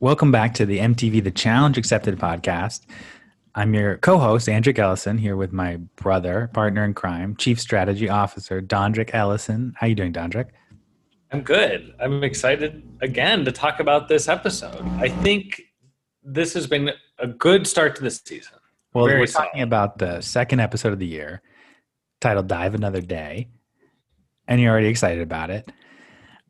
Welcome back to the MTV The Challenge Accepted podcast. I'm your co-host, Andrick Ellison, here with my brother, partner in crime, Chief Strategy Officer, Dondrick Ellison. How you doing, Dondrick? I'm good. I'm excited again to talk about this episode. I think this has been a good start to this season. Well, Very we're talking about the second episode of the year, titled "Dive Another Day," and you're already excited about it.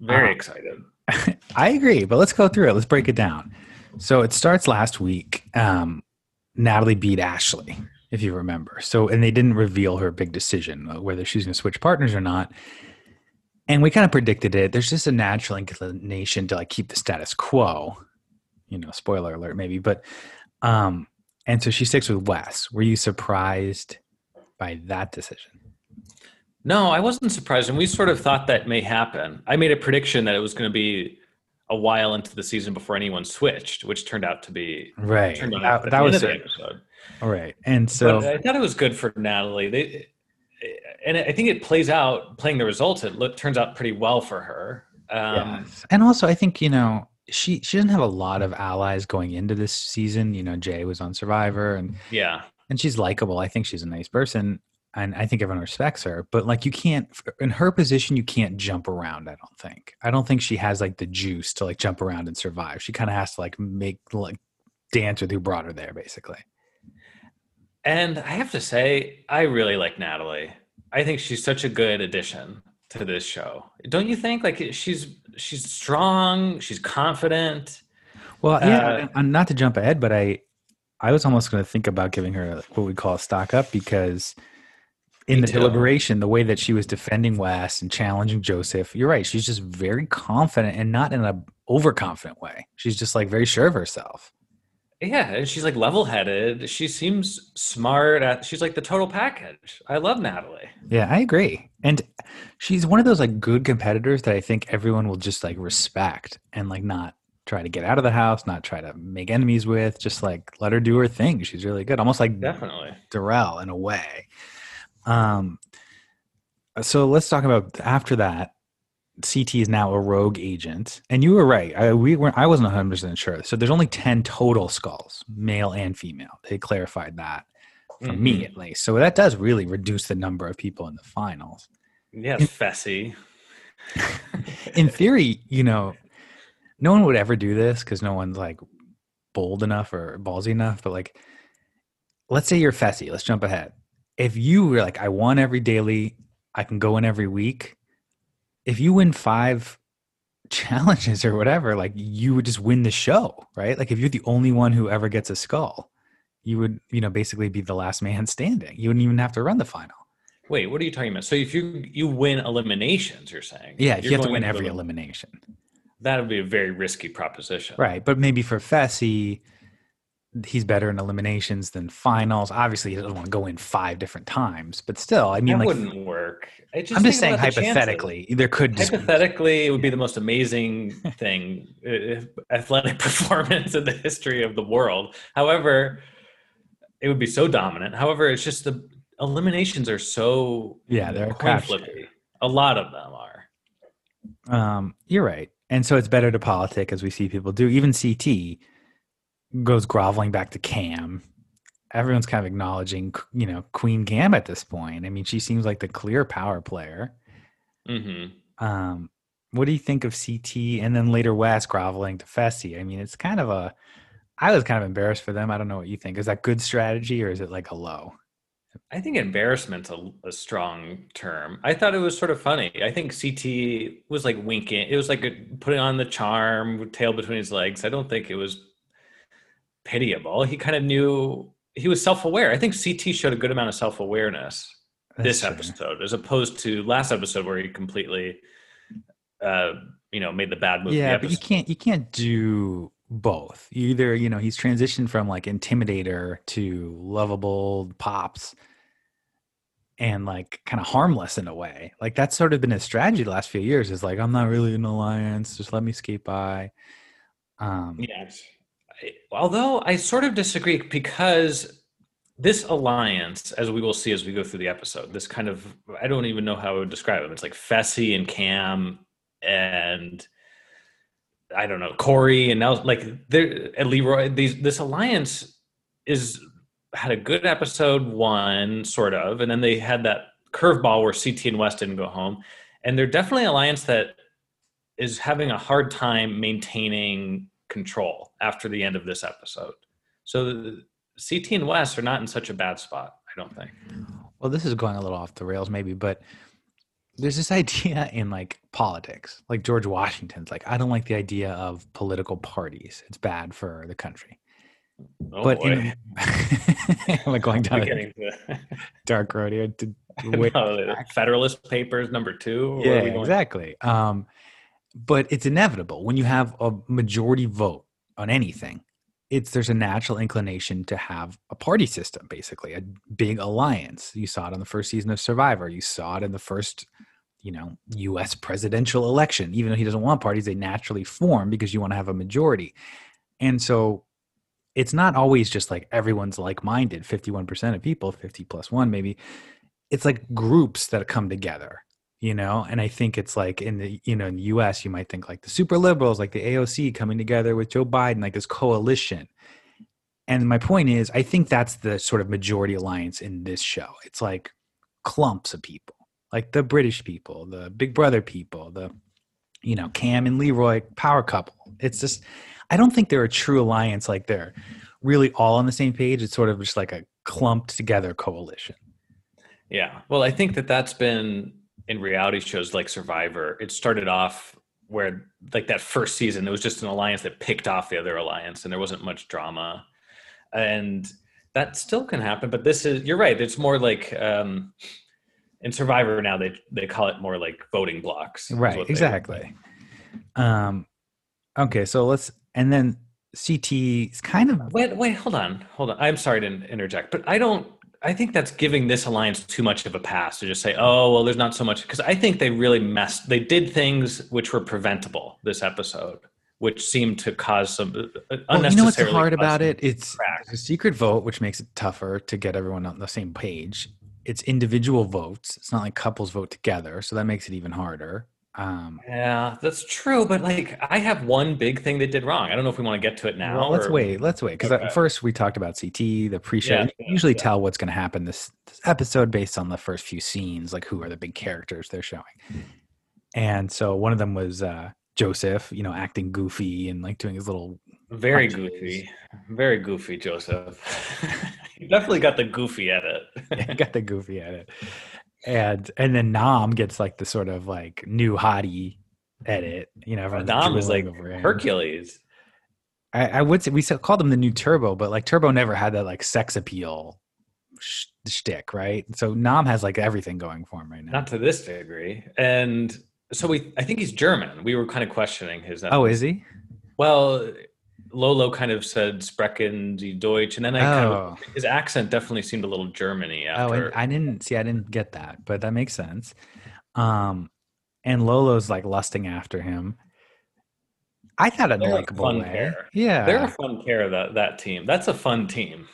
Very um, excited. I agree, but let's go through it. Let's break it down. So it starts last week. Um, Natalie beat Ashley, if you remember. So, and they didn't reveal her big decision, uh, whether she's going to switch partners or not. And we kind of predicted it. There's just a natural inclination to like keep the status quo. You know, spoiler alert, maybe. But, um, and so she sticks with Wes. Were you surprised by that decision? No, I wasn't surprised, and we sort of thought that may happen. I made a prediction that it was going to be a while into the season before anyone switched, which turned out to be right. Turned out that, that was the episode. All right, and so but I thought it was good for Natalie. They, and I think it plays out playing the results. It look, turns out pretty well for her. Um, yes. and also I think you know she she doesn't have a lot of allies going into this season. You know, Jay was on Survivor, and yeah, and she's likable. I think she's a nice person and I think everyone respects her, but like you can't in her position you can't jump around, I don't think. I don't think she has like the juice to like jump around and survive. She kind of has to like make like dance with who brought her there basically. And I have to say I really like Natalie. I think she's such a good addition to this show. Don't you think like she's she's strong, she's confident. Well, yeah, uh, not to jump ahead, but I I was almost going to think about giving her what we call a stock up because in the too. deliberation, the way that she was defending Wes and challenging Joseph, you're right. She's just very confident and not in a overconfident way. She's just like very sure of herself. Yeah, And she's like level-headed. She seems smart. At, she's like the total package. I love Natalie. Yeah, I agree. And she's one of those like good competitors that I think everyone will just like respect and like not try to get out of the house, not try to make enemies with. Just like let her do her thing. She's really good, almost like definitely Darrell in a way. Um, so let's talk about after that. CT is now a rogue agent, and you were right. I, we were I wasn't 100 percent sure. So there's only 10 total skulls, male and female. They clarified that for mm-hmm. me at least. So that does really reduce the number of people in the finals. Yeah, Fessy. in theory, you know, no one would ever do this because no one's like bold enough or ballsy enough. But like, let's say you're Fessy. Let's jump ahead if you were like, I won every daily, I can go in every week. If you win five challenges or whatever, like you would just win the show, right? Like if you're the only one who ever gets a skull, you would, you know, basically be the last man standing. You wouldn't even have to run the final. Wait, what are you talking about? So if you you win eliminations, you're saying? Yeah, if you have to win every elimination. That would be a very risky proposition. Right. But maybe for Fessy, he's better in eliminations than finals. Obviously, he doesn't want to go in five different times, but still, I mean, that like, wouldn't work. Just I'm just saying, hypothetically, chances. there could hypothetically it would be the most amazing thing, uh, athletic performance in the history of the world. However, it would be so dominant. However, it's just the eliminations are so yeah, they're coin flippy. A lot of them are. Um, you're right, and so it's better to politic as we see people do. Even CT goes groveling back to Cam. Everyone's kind of acknowledging, you know, Queen Cam at this point. I mean, she seems like the clear power player. Mm-hmm. Um, what do you think of CT and then later Wes groveling to Fessy? I mean, it's kind of a. I was kind of embarrassed for them. I don't know what you think. Is that good strategy or is it like a low? I think embarrassment's a, a strong term. I thought it was sort of funny. I think CT was like winking. It was like a, putting on the charm, tail between his legs. I don't think it was pitiable. He kind of knew he was self-aware. I think CT showed a good amount of self-awareness this true. episode, as opposed to last episode where he completely, uh, you know, made the bad move. Yeah, but you can't you can't do both. Either you know he's transitioned from like intimidator to lovable pops, and like kind of harmless in a way. Like that's sort of been his strategy the last few years. Is like I'm not really an alliance. Just let me skate by. Um, yes although I sort of disagree because this alliance, as we will see as we go through the episode, this kind of I don't even know how I would describe them. It's like Fessy and Cam and I don't know Corey and now like there and Leroy. These this alliance is had a good episode one sort of, and then they had that curveball where CT and Wes didn't go home, and they're definitely an alliance that is having a hard time maintaining control after the end of this episode. So CT and Wes are not in such a bad spot, I don't think. Well, this is going a little off the rails, maybe, but there's this idea in like politics, like George Washington's like, I don't like the idea of political parties. It's bad for the country. Oh but boy. in, am I going down We're a getting to dark road here? To, No, Federalist Papers number two. Yeah, are we going? exactly. Um, but it's inevitable when you have a majority vote on anything. It's there's a natural inclination to have a party system, basically a big alliance. You saw it on the first season of Survivor. You saw it in the first, you know, U.S. presidential election. Even though he doesn't want parties, they naturally form because you want to have a majority. And so, it's not always just like everyone's like-minded. Fifty-one percent of people, fifty plus one, maybe. It's like groups that come together you know and i think it's like in the you know in the us you might think like the super liberals like the aoc coming together with joe biden like this coalition. And my point is i think that's the sort of majority alliance in this show. It's like clumps of people like the british people the big brother people the you know cam and leroy power couple. It's just i don't think they're a true alliance like they're really all on the same page. It's sort of just like a clumped together coalition. Yeah. Well, I think that that's been in reality shows like Survivor. It started off where, like that first season, it was just an alliance that picked off the other alliance, and there wasn't much drama. And that still can happen, but this is you're right. It's more like um, in Survivor now they they call it more like voting blocks. right exactly um okay so let's and then ct is kind of Wait, wait, hold on, hold on. I'm sorry to interject, but I don't. I think that's giving this alliance too much of a pass to just say, "Oh, well, there's not so much." Because I think they really messed. They did things which were preventable this episode, which seemed to cause some uh, well, unnecessarily. you know what's hard about it it's a secret vote which makes it tougher to get everyone on the same page it's individual votes it's not like couples vote together so that makes it even harder um Yeah, that's true. But like, I have one big thing that did wrong. I don't know if we want to get to it now. well, let's or- wait let's wait because Okay. first we talked about ct the pre-show Yeah, you yeah, usually yeah. tell what's going to happen this, this episode based on the first few scenes like who are the big characters they're showing and so one of them was uh joseph you know acting goofy and like doing his little Very punches. goofy, very goofy, Joseph. you definitely got the goofy edit. I got the goofy edit. And and then Nam gets like the sort of like new hottie edit. You know, everyone's Dom is like. Hercules. I, I would say we still called him the new Turbo, but like Turbo never had that like sex appeal sh- shtick, right? So Nam has like everything going for him right now. Not to this degree. And so we, I think he's German. We were kind of questioning his. oh, is he? Well, Lolo kind of said "Sprechen Sie Deutsch," and then I kind Oh, of his accent definitely seemed a little Germany oh, after. and I didn't see. I didn't get that, but that makes sense. Um, and Lolo's like lusting after him. I thought in a likable fun way. pair. Yeah, They're a fun pair. That that team. That's a fun team.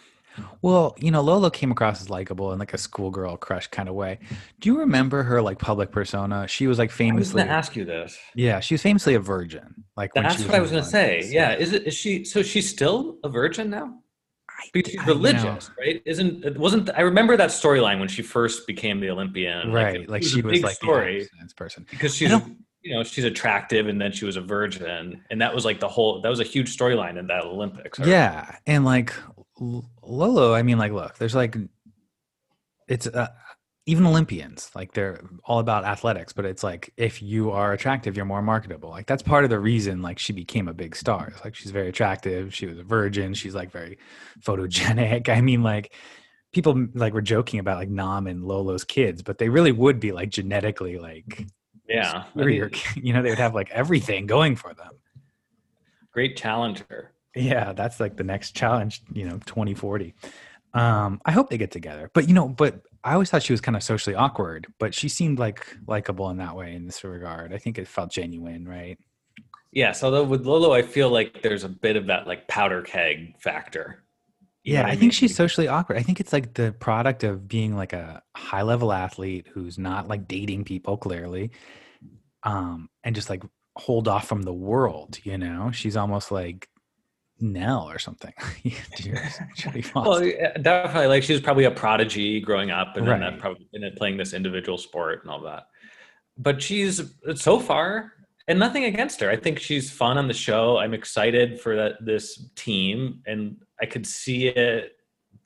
Well, you know, Lolo came across as likable in like a schoolgirl crush kind of way. Do you remember her like public persona? She was like famously. I was going to ask you this. yeah, she was famously a virgin. Like when That's what I was going to say. Yeah, is it? Is she? So she's still a virgin now? Because she's I- you know, religious, right? Isn't it wasn't? I remember that storyline when she first became the Olympian. right? Like was she was big like story person. because she's you know she's attractive and then she was a virgin and that was like the whole that was a huge storyline in that Olympics. Yeah, and like Lolo, I mean, like, look, there's like, it's uh, even Olympians, like they're all about athletics, but it's like if you are attractive, you're more marketable. Like that's part of the reason like she became a big star. It's like she's very attractive. She was a virgin. She's like very photogenic. I mean, like people like were joking about like Nam and Lolo's kids, but they really would be like genetically like Yeah, superior. You know, they would have like everything going for them. great challenger. Yeah, that's like the next challenge, you know, 2040. Um, I hope they get together. But you know, but I always thought she was kind of socially awkward, but she seemed like likable in that way in this regard. I think it felt genuine, right? Yes, although with Lolo, I feel like there's a bit of that like powder keg factor. You Yeah, what I, mean? think she's socially awkward. I think it's like the product of being like a high level athlete who's not like dating people clearly. Um, and just like hold off from the world. You know, she's almost like Nell or something. well, definitely. Like she was probably a prodigy growing up, and Right. then probably and then playing this individual sport and all that. But she's so far, and nothing against her. I think she's fun on the show. I'm excited for that this team, and I could see it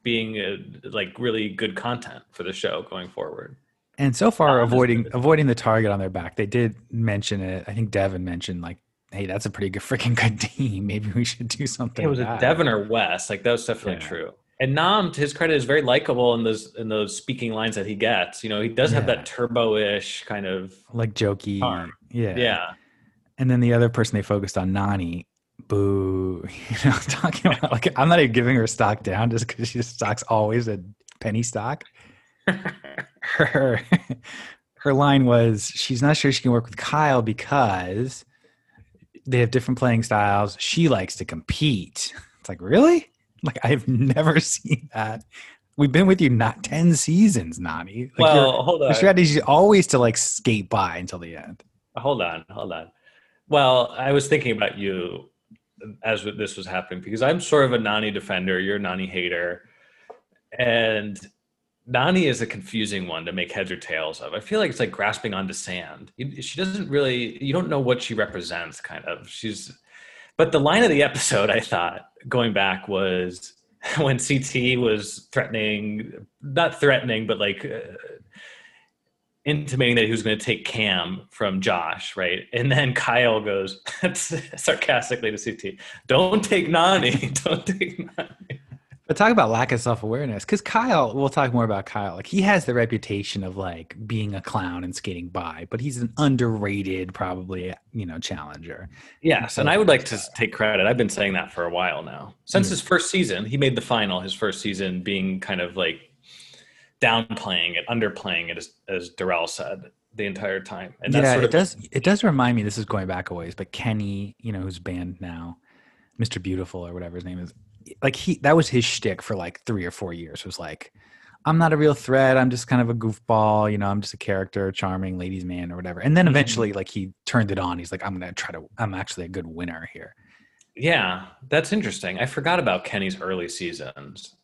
being a, like really good content for the show going forward. And so far, avoiding avoiding the target on their back. They did mention it. I think Devin mentioned like, "Hey, that's a pretty good freaking good team. Maybe we should do something." It was a. Devin or Wes. Like that was definitely Yeah. true. And Nam, to his credit, is very likable in those in those speaking lines that he gets. You know, he does have that turbo-ish kind of like jokey. Charm. Yeah. yeah. And then the other person they focused on, Nany. Boo. You know, talking about like I'm not even giving her stock down just because she stock's always a penny stock. Her her line was she's not sure she can work with Kyle because they have different playing styles. She likes to compete. It's like, really? Like I've never seen that. We've been with you not 10 seasons, Nany. Like your- well, hold your on, strategy is always to like skate by until the end. hold on, hold on. Well, I was thinking about you as this was happening because I'm sort of a Nany defender. You're a Nany hater, and Nany is a confusing one to make heads or tails of. I feel like it's like grasping onto sand. She doesn't really. You don't know what she represents. Kind of. She's. But the line of the episode, I thought, going back, was when CT was threatening, not threatening, but like uh, intimating that he was going to take Cam from Josh, right? And then Kyle goes sarcastically to CT, "Don't take Nany, don't take Nany." But talk about lack of self awareness. Because Kyle, we'll talk more about Kyle. Like he has the reputation of like being a clown and skating by, but he's an underrated, probably you know, challenger. Yes, and I would like to take credit. I've been saying that for a while now. Since Yeah. his first season, he made the final. His first season being kind of like downplaying it, underplaying it, as, as Darrell said the entire time. And that's yeah, sort it does. It does remind me. This is going back a ways, but Kenny, you know, who's banned now, Mr. Beautiful or whatever his name is, like he that was his shtick for like three or four years. Was like, I'm not a real threat. I'm just kind of a goofball. You know, I'm just a character, charming ladies man or whatever. And then Mhm. eventually, like he turned it on. He's like, I'm gonna try to. I'm actually a good winner here. Yeah, that's interesting. I forgot about Kenny's early seasons.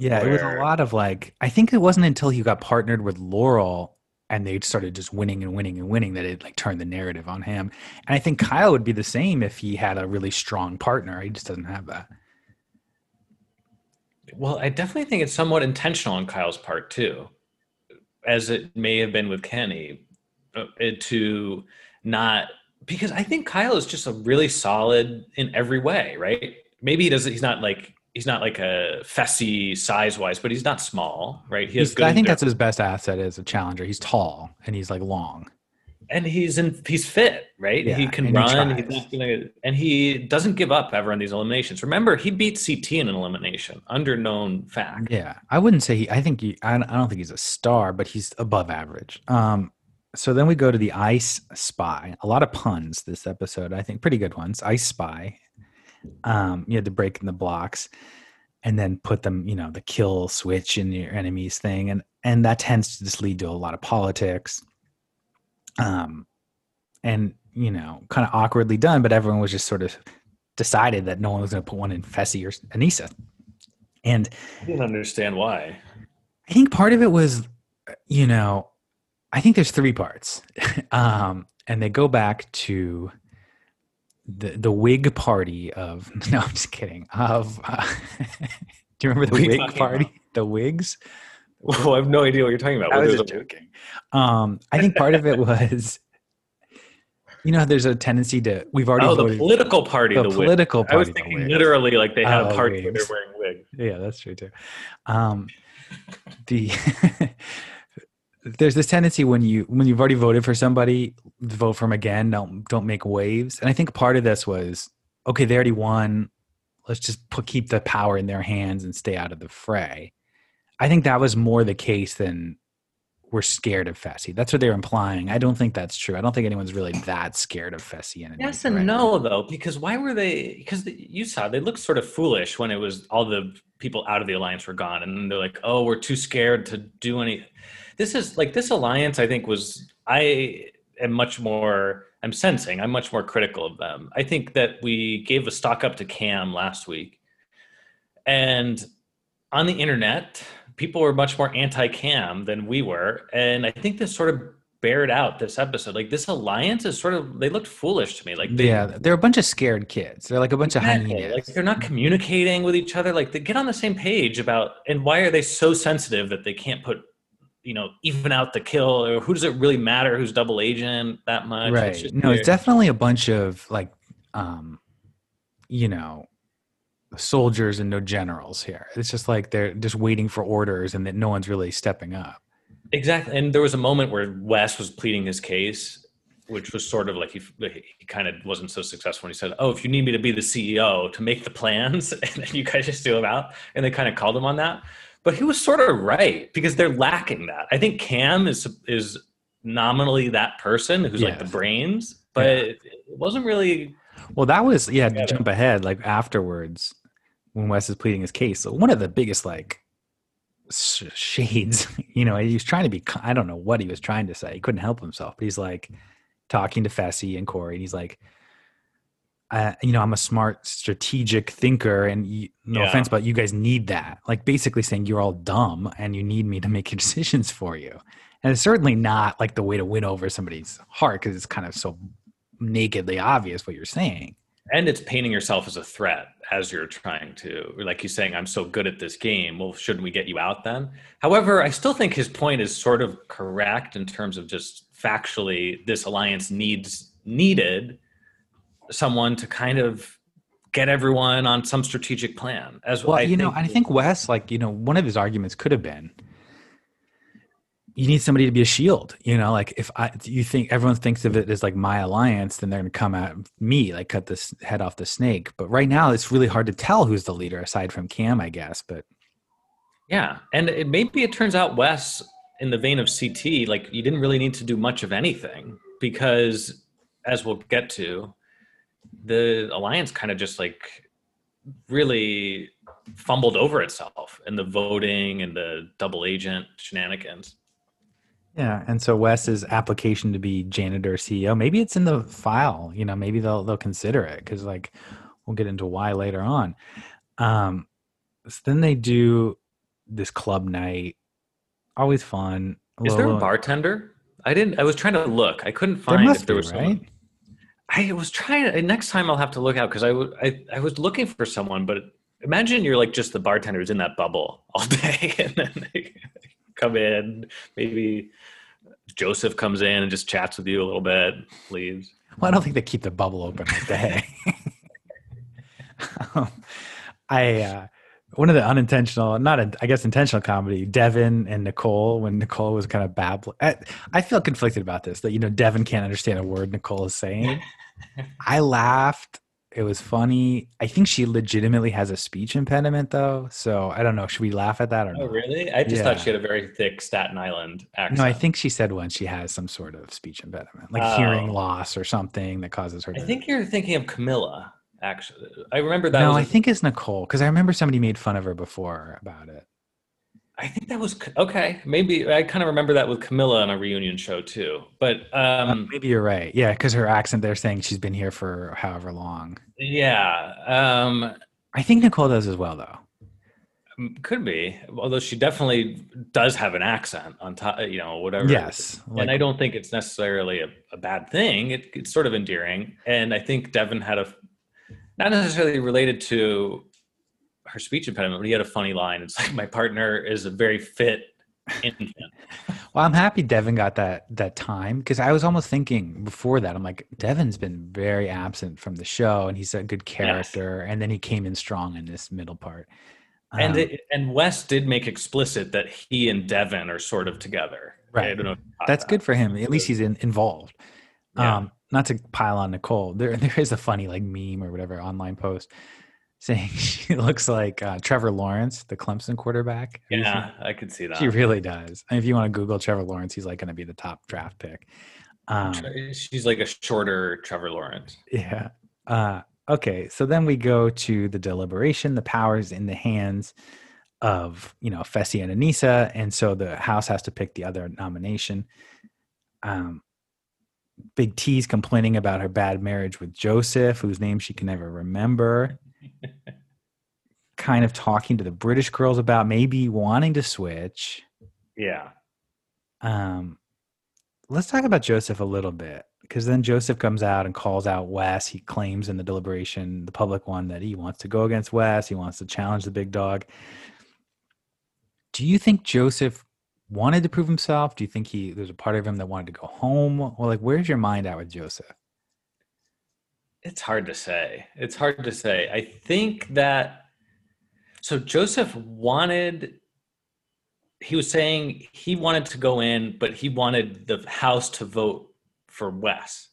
Yeah, it was a lot of like. I think it wasn't until he got partnered with Laurel and they started just winning and winning and winning that it like turned the narrative on him. And I think Kyle would be the same if he had a really strong partner. He just doesn't have that. Well, I definitely think it's somewhat intentional on Kyle's part too, as it may have been with Kenny, uh, to not because I think Kyle is just a really solid in every way, right? Maybe he doesn't. He's not like he's not like a Fessy size wise, but he's not small, right? He has He's- good. I think that's his best asset as a challenger. He's tall and he's like long. And he's in he's fit right Yeah, he can and he run he's not gonna, and he doesn't give up ever in these eliminations remember he beat ct in an elimination under known fact Yeah, I wouldn't say he. I think he. I, I don't think he's a star, but he's above average. Um. So then we go to the Ice Spy. A lot of puns this episode. I think pretty good ones. Ice Spy. Um. You had to break in the blocks, and then put them. You know, the kill switch in your enemy's thing, and and that tends to just lead to a lot of politics. Um, and you know, kind of awkwardly done, but everyone was just sort of decided that no one was going to put one in Fessy or Aneesa. And i didn't understand why I think part of it was, you know, I think there's three parts, um, and they go back to the the Whig party of. No, I'm just kidding. Of uh, do you remember the Whig party? about? The Whigs. Well, i have no idea what you're talking about I What was just it? joking. Um, I think part of it was, you know, there's a tendency to we've already oh the voted political party the, the, Whig. political party. i was thinking literally like they had Oh, a party where they're wearing wigs. Yeah, that's true too. Um, the there's this tendency when you when you've already voted for somebody, vote for them again. Don't don't make waves. And I think part of this was okay. They already won. Let's just put keep the power in their hands and stay out of the fray. I think that was more the case than we're scared of Fessy. That's what they're implying. I don't think that's true. I don't think anyone's really that scared of Fessy. And Yes and no, though, because why were they? Because the, you saw they looked sort of foolish when it was all the people out of the alliance were gone, and they're like, "Oh, we're too scared to do any." This is like this alliance. I think was I am much more I'm sensing. I'm much more critical of them. I think that we gave a stock up to Cam last week, and on the internet, people were much more anti-Cam than we were, and I think this sort of bared out this episode. Like this alliance is sort of they looked foolish to me. Like they, yeah, they're a bunch of scared kids. They're like a bunch exactly. of hyenas. Like they're not communicating with each other. Like they get on the same page about and why are they so sensitive that they can't put you know even out the kill or who does it really matter who's double agent that much right it's no weird. it's definitely a bunch of like um you know soldiers and no generals here it's just like they're just waiting for orders and that no one's really stepping up exactly and there was a moment where wes was pleading his case which was sort of like he, he kind of wasn't so successful when he said oh if you need me to be the ceo to make the plans and then you guys just do them out and they kind of called him on that but he was sort of right because they're lacking that. I think Cam is is nominally that person who's yes. like the brains, but yeah. it, wasn't really. Well, that was yeah. To jump ahead, like afterwards, when Wes is pleading his case, so one of the biggest like shades. You know, he was trying to be. I don't know what he was trying to say. He couldn't help himself, but he's like talking to Fessy and Corey and he's like, uh, you know, I'm a smart, strategic thinker, and you, no yeah. offense, but you guys need that. Like basically saying you're all dumb and you need me to make your decisions for you. And it's certainly not like the way to win over somebody's heart because it's kind of so nakedly obvious what you're saying. And it's painting yourself as a threat as you're trying to, like he's saying, I'm so good at this game. Well, shouldn't we get you out then? However, I still think his point is sort of correct in terms of just factually, this alliance needs needed someone to kind of get everyone on some strategic plan as well. I you know, I think Wes, like, you know, one of his arguments could have been you need somebody to be a shield. You know, like if I you think everyone thinks of it as like my alliance, then they're gonna come at me, like cut this head off the snake. But right now it's really hard to tell who's the leader aside from Cam, I guess. But yeah. And it, maybe it turns out Wes in the vein of CT, like you didn't really need to do much of anything because as we'll get to, the alliance kind of just like really fumbled over itself in the voting and the double agent shenanigans. Yeah, and so Wes's application to be janitor CEO, maybe it's in the file. You know, maybe they'll they'll consider it because like we'll get into why later on. Um, so then they do this club night, always fun. Is there a bartender? I didn't. I was trying to look. I couldn't find there if there be, was right. Someone. I was trying to, next time I'll have to look out because I, w- I, I was looking for someone, but imagine you're like just the bartenders in that bubble all day and then they come in, maybe Joseph comes in and just chats with you a little bit, leaves. Well, I don't think they keep the bubble open like that. um, I, uh, one of the unintentional, not a, I guess intentional comedy, Devin and Nicole, when Nicole was kind of babbling. I, I feel conflicted about this that, you know, Devin can't understand a word Nicole is saying. I laughed. It was funny. I think she legitimately has a speech impediment, though. So I don't know. Should we laugh at that or oh, not? Really? I just yeah. thought she had a very thick Staten Island accent. No, I think she said once she has some sort of speech impediment, like oh. hearing loss or something that causes her. To I think you're thinking of Camilla actually. I remember that. No, I think it's Nicole because I remember somebody made fun of her before about it. I think that was okay. Maybe I kind of remember that with Camilla on a reunion show too. But um, uh, maybe you're right. Yeah, because her accent, they're saying she's been here for however long. Yeah, um, I think Nicole does as well, though. Um, could be, although she definitely does have an accent on top. You know, whatever. Yes, like, and I don't think it's necessarily a, a bad thing. It, it's sort of endearing, and I think Devin had a not necessarily related to her speech impediment, but he had a funny line. It's like my partner is a very fit infant. well, I'm happy Devin got that that time because I was almost thinking before that. I'm like, Devin's been very absent from the show, and he's a good character. Yes. And then he came in strong in this middle part. Um, and it, and Wes did make explicit that he and Devin are sort of together. Right. I don't know. That's that. good for him. At least he's in, involved. Yeah. Um, not to pile on Nicole, there there is a funny like meme or whatever online post saying she looks like uh, Trevor Lawrence, the Clemson quarterback. Yeah, I could see that. She really does. And if you want to Google Trevor Lawrence, he's like going to be the top draft pick. Um, She's like a shorter Trevor Lawrence. Yeah. Uh, okay, so then we go to the deliberation. The powers in the hands of you know Fessy and Aneesa, and so the House has to pick the other nomination. Um, Big T's complaining about her bad marriage with Joseph, whose name she can never remember. Kind of talking to the British girls about maybe wanting to switch. Yeah. Um, let's talk about Joseph a little bit because then Joseph comes out and calls out Wes. He claims in the deliberation, the public one, that he wants to go against Wes. He wants to challenge the big dog. Do you think Joseph wanted to prove himself? Do you think he there's a part of him that wanted to go home? Well, like where's your mind at with Joseph? It's hard to say. It's hard to say. I think that so Joseph wanted he was saying he wanted to go in, but he wanted the house to vote for Wes.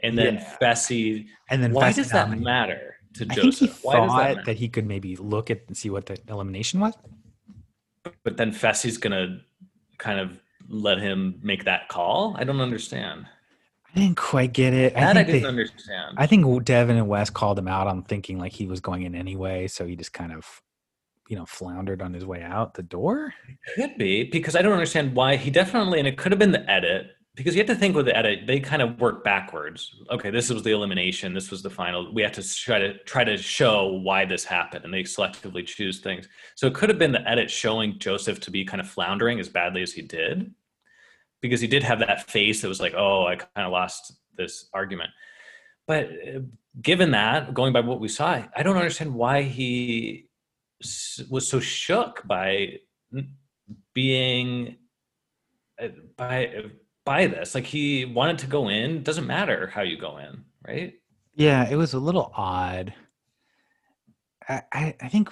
And then Yeah. Fessy And then why Fessy does that nominated- matter to I think he Joseph? Why does that thought that he could maybe look at and see what the elimination was. but then Fessy's gonna kind of let him make that call. I don't understand. I didn't quite get it. I That I, think didn't they- understand. I think Devin and Wes called him out on thinking like he was going in anyway, so he just kind of, you know, floundered on his way out the door. Could be because I don't understand why he definitely, and it could have been the edit because you have to think with the edit, they kind of work backwards. Okay, this was the elimination. This was the final. We have to try to try to show why this happened, and they selectively choose things. So it could have been the edit showing Joseph to be kind of floundering as badly as he did, because he did have that face that was like, "Oh, I kind of lost this argument." But uh, given that, going by what we saw, I don't understand why he was so shook by being uh, by by this. Like he wanted to go in. Doesn't matter how you go in, right? Yeah, it was a little odd. I, I, I think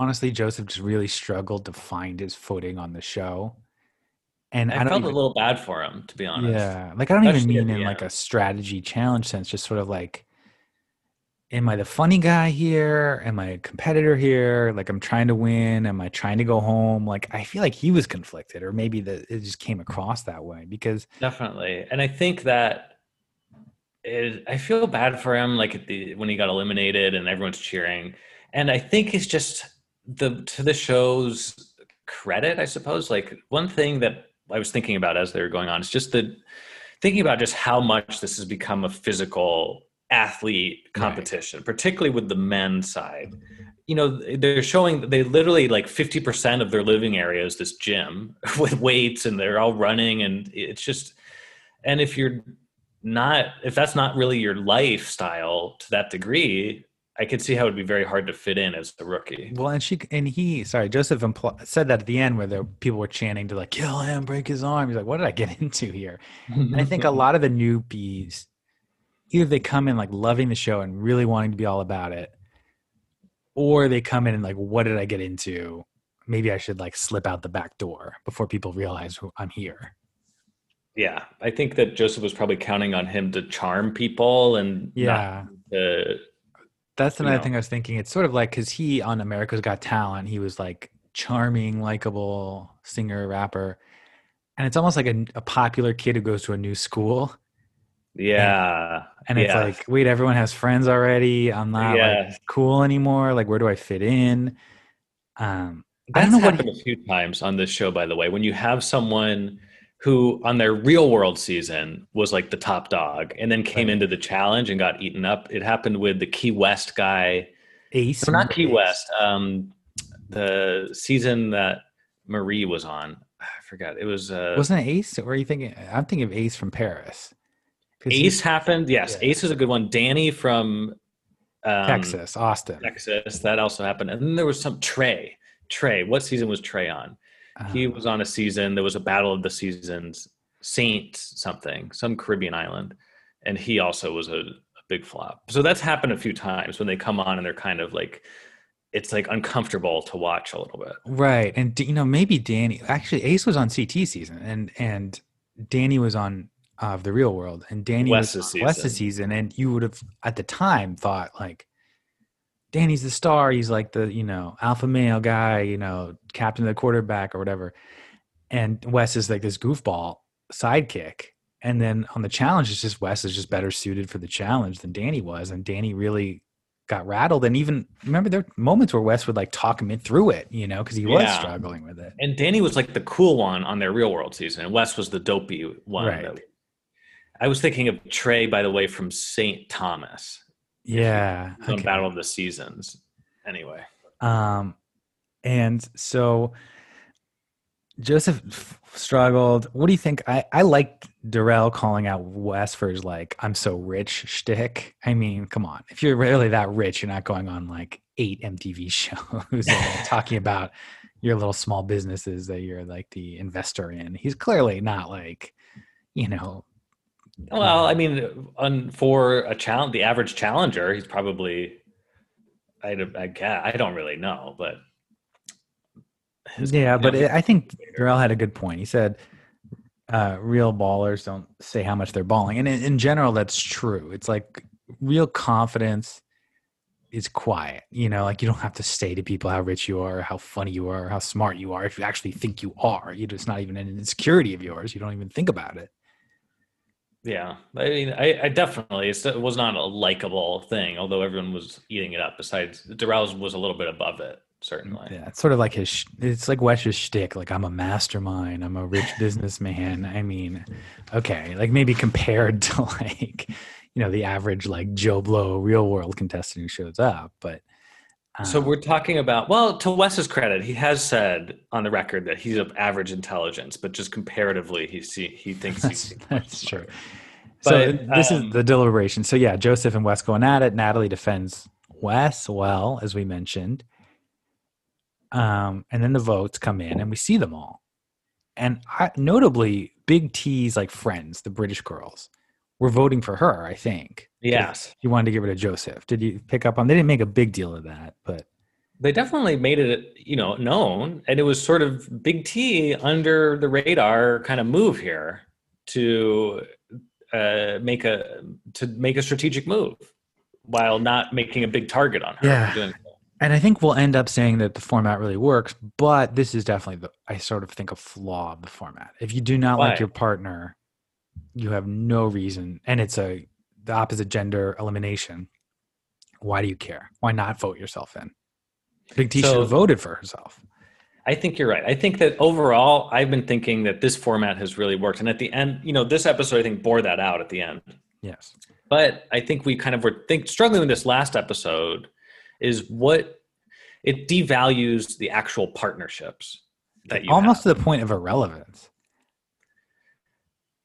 honestly, Joseph just really struggled to find his footing on the show, and I, I, felt even, a little bad for him, to be honest. yeah, like I don't even Especially at mean in like a strategy challenge sense, just sort of like, am I the funny guy here? Am I a competitor here? Like I'm trying to win. Am I trying to go home? Like I feel like he was conflicted, or maybe that it just came across that way because Definitely, and I think that it, I feel bad for him. Like at the when he got eliminated and everyone's cheering, and I think it's just the to the show's credit, I suppose. Like one thing that I was thinking about as they were going on is just the thinking about just how much this has become a physical athlete competition, particularly with the men's side. You know, they're showing they literally like 50% of their living area is this gym with weights and they're all running and it's just and if you're not if that's not really your lifestyle to that degree, I could see how it'd be very hard to fit in as a rookie. Well, and she and he, sorry, Joseph impl- said that at the end where the people were chanting to like kill him, break his arm. He's like, what did I get into here? And I think a lot of the newbies, either they come in like loving the show and really wanting to be all about it, or they come in and like, what did I get into? Maybe I should like slip out the back door before people realize who I'm here. Yeah, I think that Joseph was probably counting on him to charm people and Yeah. not to That's you another know. thing I was thinking. It's sort of like because he on America's Got Talent, he was like charming, likable singer, rapper. And it's almost like a, a popular kid who goes to a new school. yeah. And it's yeah. like, wait, everyone has friends already. I'm not Yeah. like cool anymore. Like, where do I fit in? Um, I That's don't know what happened a few times on this show, by the way. When you have someone who, on their real world season, was like the top dog, and then came Right. into the challenge and got eaten up. It happened with the Key West guy. Ace. No, not Key Ace. West. Um, the season that Marie was on. I forgot. It was uh, Wasn't it Ace? Or are you thinking? I'm thinking of Ace from Paris. Ace happened. Yes, Yeah. Ace is a good one. Danny from um, Texas, Austin. Texas. That also happened. And then there was some Trey. Trey. What season was Trey on? He Um, was on a season. There was a battle of the seasons. Saint something, some Caribbean island, and he also was a, a big flop. So that's happened a few times when they come on and they're kind of like, it's like uncomfortable to watch a little bit. Right, and you know maybe Danny. Actually, Ace was on CT season, and and Danny was on uh, the Real World, and Danny Wes's was on season. season, and you would have at the time thought like, Danny's the star. He's like the you know alpha male guy, you know, captain of the quarterback or whatever, and Wes is like this goofball sidekick. And then on the challenge, it's just Wes is just better suited for the challenge than Danny was, and Danny really got rattled. And even remember there were moments where Wes would like talk him in through it, you know, because he was Yeah. struggling with it. And Danny was like the cool one on their real world season, and Wes was the dopey one. Right. I was thinking of Trey, by the way, from St. Thomas. Yeah. Okay. Battle of the Seasons. Anyway. Um, and so Joseph f- struggled. What do you think? I, I like Darrell calling out Wes for his like "I'm so rich" shtick. I mean, come on, if you're really that rich, you're not going on like eight MTV shows talking about your little small businesses that you're like the investor in. He's clearly not like, you know. Well, I mean, on, for a challenge, the average challenger, he's probably. I I, I don't really know, but yeah, but it, I think Darrell had a good point. He said uh, real ballers don't say how much they're balling, and in, in, general, that's true. It's like real confidence is quiet. You know, like you don't have to say to people how rich you are, how funny you are, how smart you are. If you actually think you are, you just not even an insecurity of yours. You don't even think about it. Yeah, I mean, I, I definitely it was not a likable thing, although everyone was eating it up. Besides, Darrell's was a little bit above it certainly. Yeah, it's sort of like his. It's like Wes's shtick. Like I'm a mastermind. I'm a rich businessman. I mean, okay, like maybe compared to like, you know, the average like Joe Blow real world contestant who shows up, but. Um, so we're talking about well, to Wes's credit, he has said on the record that he's of average intelligence, but just comparatively, he see he thinks that's, he's that's true. But, so this um, is the deliberation. So yeah, Joseph and Wes going at it. Natalie defends Wes well, as we mentioned. Um, and then the votes come in and we see them all. And I, notably, Big T's like friends, the British girls, were voting for her, I think. Yes. You wanted to get rid of Joseph. Did you pick up on they didn't make a big deal of that, but they definitely made it, you know, known. And it was sort of Big T under the radar kind of move here to uh, make a to make a strategic move while not making a big target on her. Yeah and I think we'll end up saying that the format really works, but this is definitely the I sort of think a flaw of the format. If you do not Why? like your partner, you have no reason, and it's a the opposite gender elimination. Why do you care? Why not vote yourself in? Big T so, should have voted for herself. I think you're right. I think that overall, I've been thinking that this format has really worked, and at the end, you know, this episode I think bore that out at the end. Yes, but I think we kind of were think struggling with this last episode is what it devalues the actual partnerships that you almost have. to the point of irrelevance.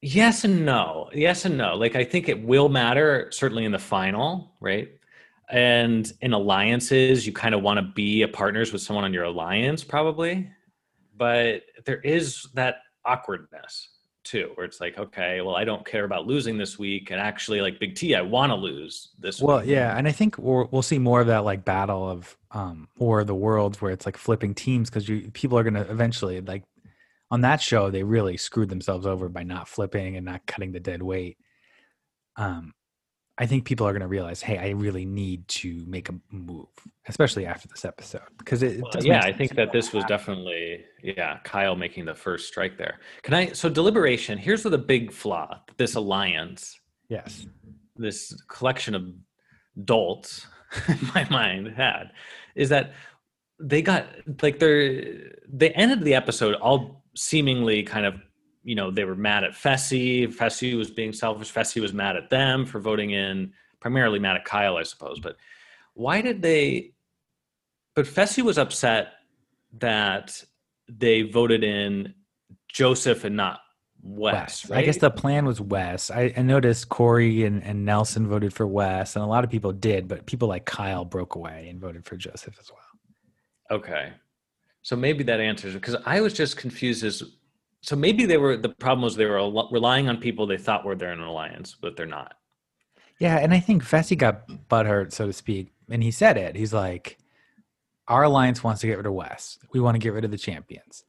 Yes and no. Yes and no. Like I think it will matter certainly in the final, right? And in alliances, you kind of want to be a partners with someone on your alliance, probably. But there is that awkwardness too, where it's like, okay, well, I don't care about losing this week, and actually, like Big T, I want to lose this. Week. Well, week. yeah, and I think we will see more of that like battle of um or the worlds where it's like flipping teams because you people are gonna eventually like on that show they really screwed themselves over by not flipping and not cutting the dead weight. Um, I think people are going to realize, hey, I really need to make a move, especially after this episode, because it. Well, yeah, I think that this was definitely yeah Kyle making the first strike there. Can I? So deliberation. Here's the big flaw. This alliance. Yes. This collection of dolts, in my mind, had is that they got like they're they ended the episode all seemingly kind of you know, they were mad at Fessy. Fessy was being selfish. Fessy was mad at them for voting in, primarily mad at Kyle, I suppose. But why did they? But Fessy was upset that they voted in Joseph and not Wes. Wes. Right? I guess the plan was Wes. I, I noticed Corey and, and Nelson voted for Wes, and a lot of people did, but people like Kyle broke away and voted for Joseph as well. Okay. So maybe that answers because I was just confused as so maybe they were the problem was they were relying on people they thought were there in an alliance, but they're not. Yeah, and I think Fessy got butthurt, so to speak, and he said it. He's like, "Our alliance wants to get rid of Wes. We want to get rid of the champions,"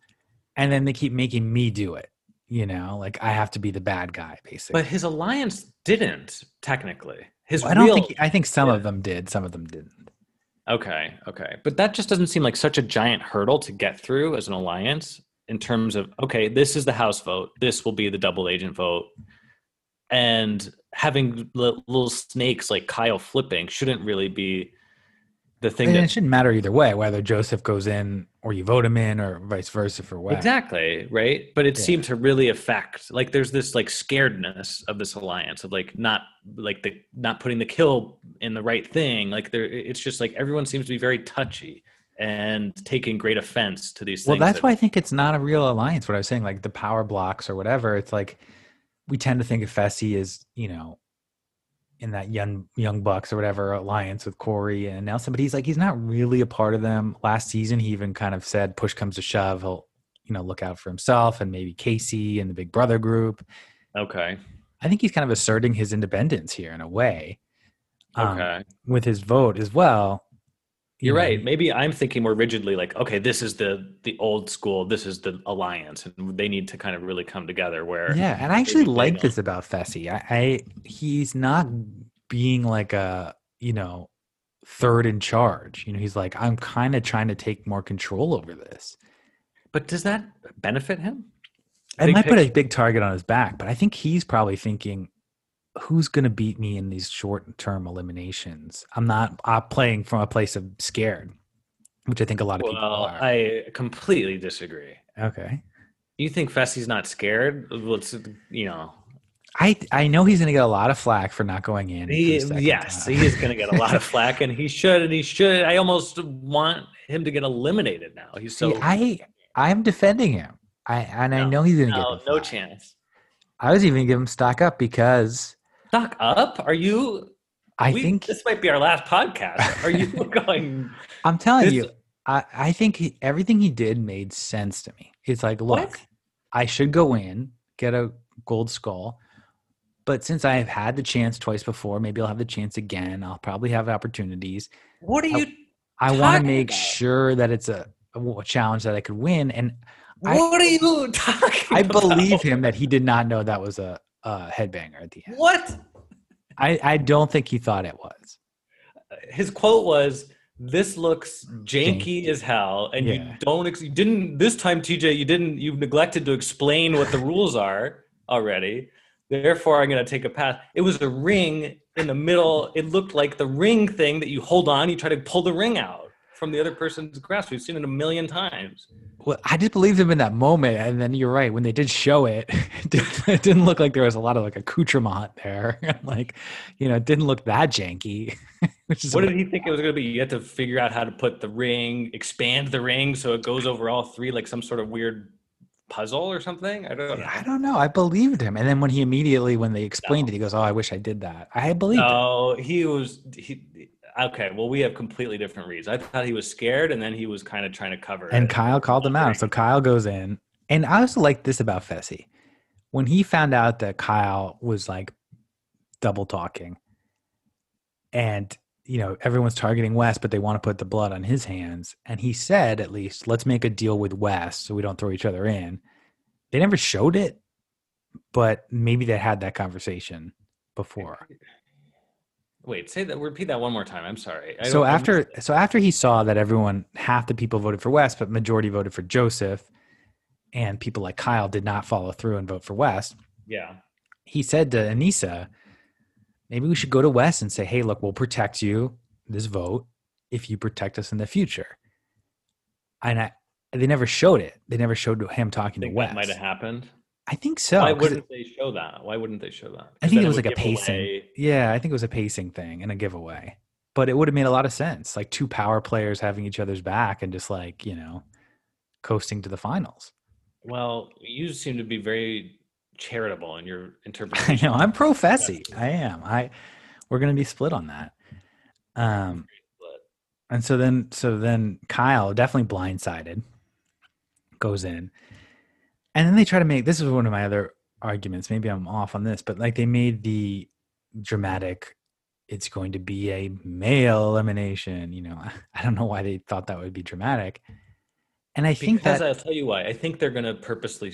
and then they keep making me do it. You know, like I have to be the bad guy, basically. But his alliance didn't technically. His well, I don't real, think. I think some yeah. of them did. Some of them didn't. Okay, okay, but that just doesn't seem like such a giant hurdle to get through as an alliance in terms of okay, this is the House vote, this will be the double agent vote, and having little snakes like Kyle flipping shouldn't really be the thing And that it shouldn't matter either way, whether Joseph goes in or you vote him in or vice versa for what Exactly, right? But it Yeah. seemed to really affect like there's this like scaredness of this alliance of like not like the not putting the kill in the right thing. Like there it's just like everyone seems to be very touchy and taking great offense to these Well, that's that- why I think it's not a real alliance. What I was saying, like the power blocks or whatever, it's like we tend to think of Fessy as, you know, in that young young bucks or whatever alliance with Corey and Nelson, but he's like he's not really a part of them. Last season, he even kind of said, "Push comes to shove, he'll you know look out for himself and maybe Kaycee and the Big Brother group." Okay. I think he's kind of asserting his independence here in a way, um, Okay. with his vote as well. You You're right. Maybe I'm thinking more rigidly like, okay, this is the the old school, this is the alliance, and they need to kind of really come together where Yeah, and I actually like this about Fessy. I, I he's not being like a you know third in charge. You know, he's like I'm kind of trying to take more control over this. But does that benefit him? It Big might put a big target on his back, but I think he's probably thinking, "Who's going to beat me in these short-term eliminations?" I'm not I'm playing from a place of scared, which I think a lot of people Well, are. I completely disagree. okay, You think Fessy's not scared? Well, you know, I I know he's going to get a lot of flack for not going in. he, yes, he is going to get a lot of flack, and he should, and he should. I almost want him to get eliminated now. He's so See, I I'm defending him. I and I know he's gonna no, get no flack. chance. I was even give him stock up because Stock up? Are you? I we- think this might be our last podcast. Are you going? I'm telling this- you, I I think he, everything he did made sense to me. It's like, look, What? I should go in get a gold skull, but since I have had the chance twice before, maybe I'll have the chance again. I'll probably have opportunities. What are you? I want to make about- sure that it's a, a challenge that I could win, and I- What are you talking? I about? believe him that he did not know that was a, a headbanger at the end. What? I, I don't think he thought it was. his quote was this looks janky as hell and you don't ex- you didn't this time tj you didn't you've neglected to explain what the rules are already therefore i'm going to take a pass it was a ring in the middle it looked like the ring thing that you hold on you try to pull the ring out from the other person's grasp we've seen it a million times Well, I just believed him in that moment, and then you're right. When they did show it, it didn't, it didn't look like there was a lot of like accoutrement there. like, you know, it didn't look that janky. Which is what did he think it was going to be you had to figure out how to put the ring expand the ring so it goes over all three like some sort of weird puzzle or something i don't know I don't know. I believed him, and then when he immediately, when they explained it, he goes, "Oh, I wish I did that." I believed him. No, he was he. Okay, well, we have completely different reads. I thought he was scared, and then he was kind of trying to cover And it. Kyle called him out. So Kyle goes in. And I also like this about Fessy. When he found out that Kyle was like double talking and, you know, everyone's targeting Wes, but they want to put the blood on his hands. And he said, at least, let's make a deal with Wes so we don't throw each other in. They never showed it, but maybe they had that conversation before. Wait, say that. Repeat that one more time. I'm sorry. I so after so after he saw that everyone half the people voted for Wes, but majority voted for Joseph, and people like Kyle did not follow through and vote for Wes, yeah, he said to Aneesa, maybe we should go to Wes and say, hey, look, we'll protect you this vote if you protect us in the future. And I they never showed it. They never showed him talking to Wes. that might have happened. I think so. Why wouldn't it- they show that? Why wouldn't they show that? I think it was would like a pacing. away- Yeah, I think it was a pacing thing and a giveaway. But it would have made a lot of sense. Like two power players having each other's back and just like, you know, coasting to the finals. Well, you seem to be very charitable in your interpretation. I know. I'm pro Fessy. I am. I we're gonna be split on that. Um and so then so then Kyle definitely blindsided goes in. And then they try to make this is one of my other arguments. Maybe I'm off on this, but like they made the dramatic it's going to be a male elimination, you know. I don't know why they thought that would be dramatic. And I think because that I'll tell you why. I think they're going to purposely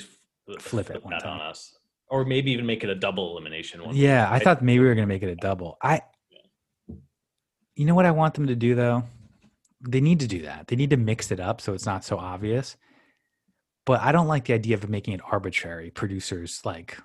uh, Flip it one that time. on us, or maybe even make it a double elimination one. Yeah, I I- thought maybe we were gonna make it a double. I, you know what I want them to do though? They need to do that. They need to mix it up so it's not so obvious. But I don't like the idea of making it arbitrary. Producers like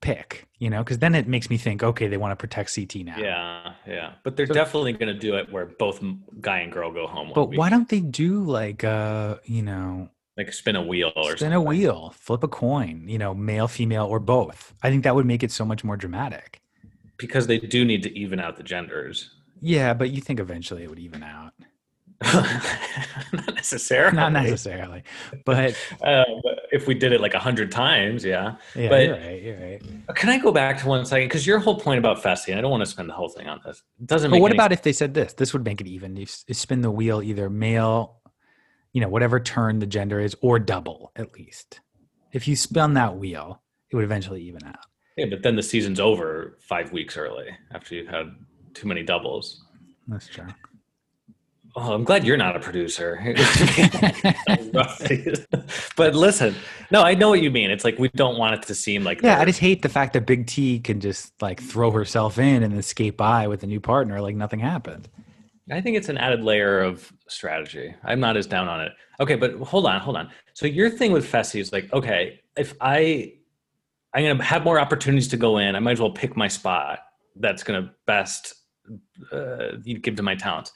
pick, you know, because then it makes me think, okay, they want to protect CT now. Yeah, yeah, but they're So- definitely going to do it where both guy and girl go home. But week. why don't they do like, uh, you know, like spin a wheel or spin a wheel, flip a coin, you know, male, female, or both? I think that would make it so much more dramatic. because they do need to even out the genders. Yeah, but you think eventually it would even out. Not necessarily. Not necessarily, but Uh, if we did it like a hundred times, yeah. yeah, But- you're right. You're right. Can I go back to one second? Because your whole point about Fessy, and I don't want to spend the whole thing on this. It doesn't But what about if they said this? This would make it even. You you spin the wheel either male, you know, whatever turn the gender is, or double at least. If you spun that wheel, it would eventually even out. Yeah, but then the season's over five weeks early after you've had too many doubles. That's true. Oh, I'm glad you're not a producer. but listen, no, I know what you mean. It's like we don't want it to seem like Yeah, I just hate the fact that Big T can just like throw herself in and then skate by with a new partner like nothing happened. I think it's an added layer of strategy. I'm not as down on it. Okay, but hold on, hold on. So your thing with Fessy is like, okay, if I I'm gonna have more opportunities to go in, I might as well pick my spot that's gonna best uh, give to my talents.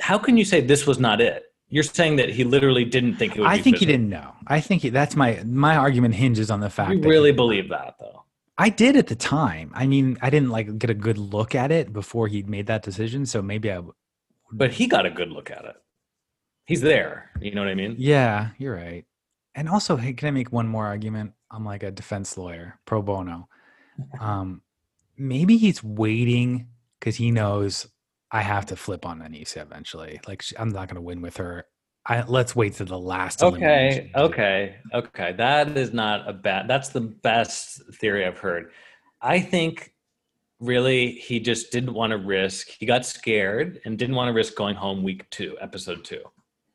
How can you say this was not it? You're saying that he literally didn't think it would. I think he didn't know. I think he, that's my my argument hinges on the fact You really believe that, though. I did at the time. I mean, I didn't like get a good look at it before he made that decision, so maybe I w- But he got a good look at it. He's there. You know what I mean? Yeah, you're right. And also, hey, can I make one more argument? I'm like a defense lawyer, pro bono. Um, maybe he's waiting because he knows I have to flip on Aneesa eventually. Like I'm not going to win with her. I, let's wait to the last. Okay, okay, okay. That is not a bad. That's the best theory I've heard. I think really he just didn't want to risk. He got scared and didn't want to risk going home week two, episode two.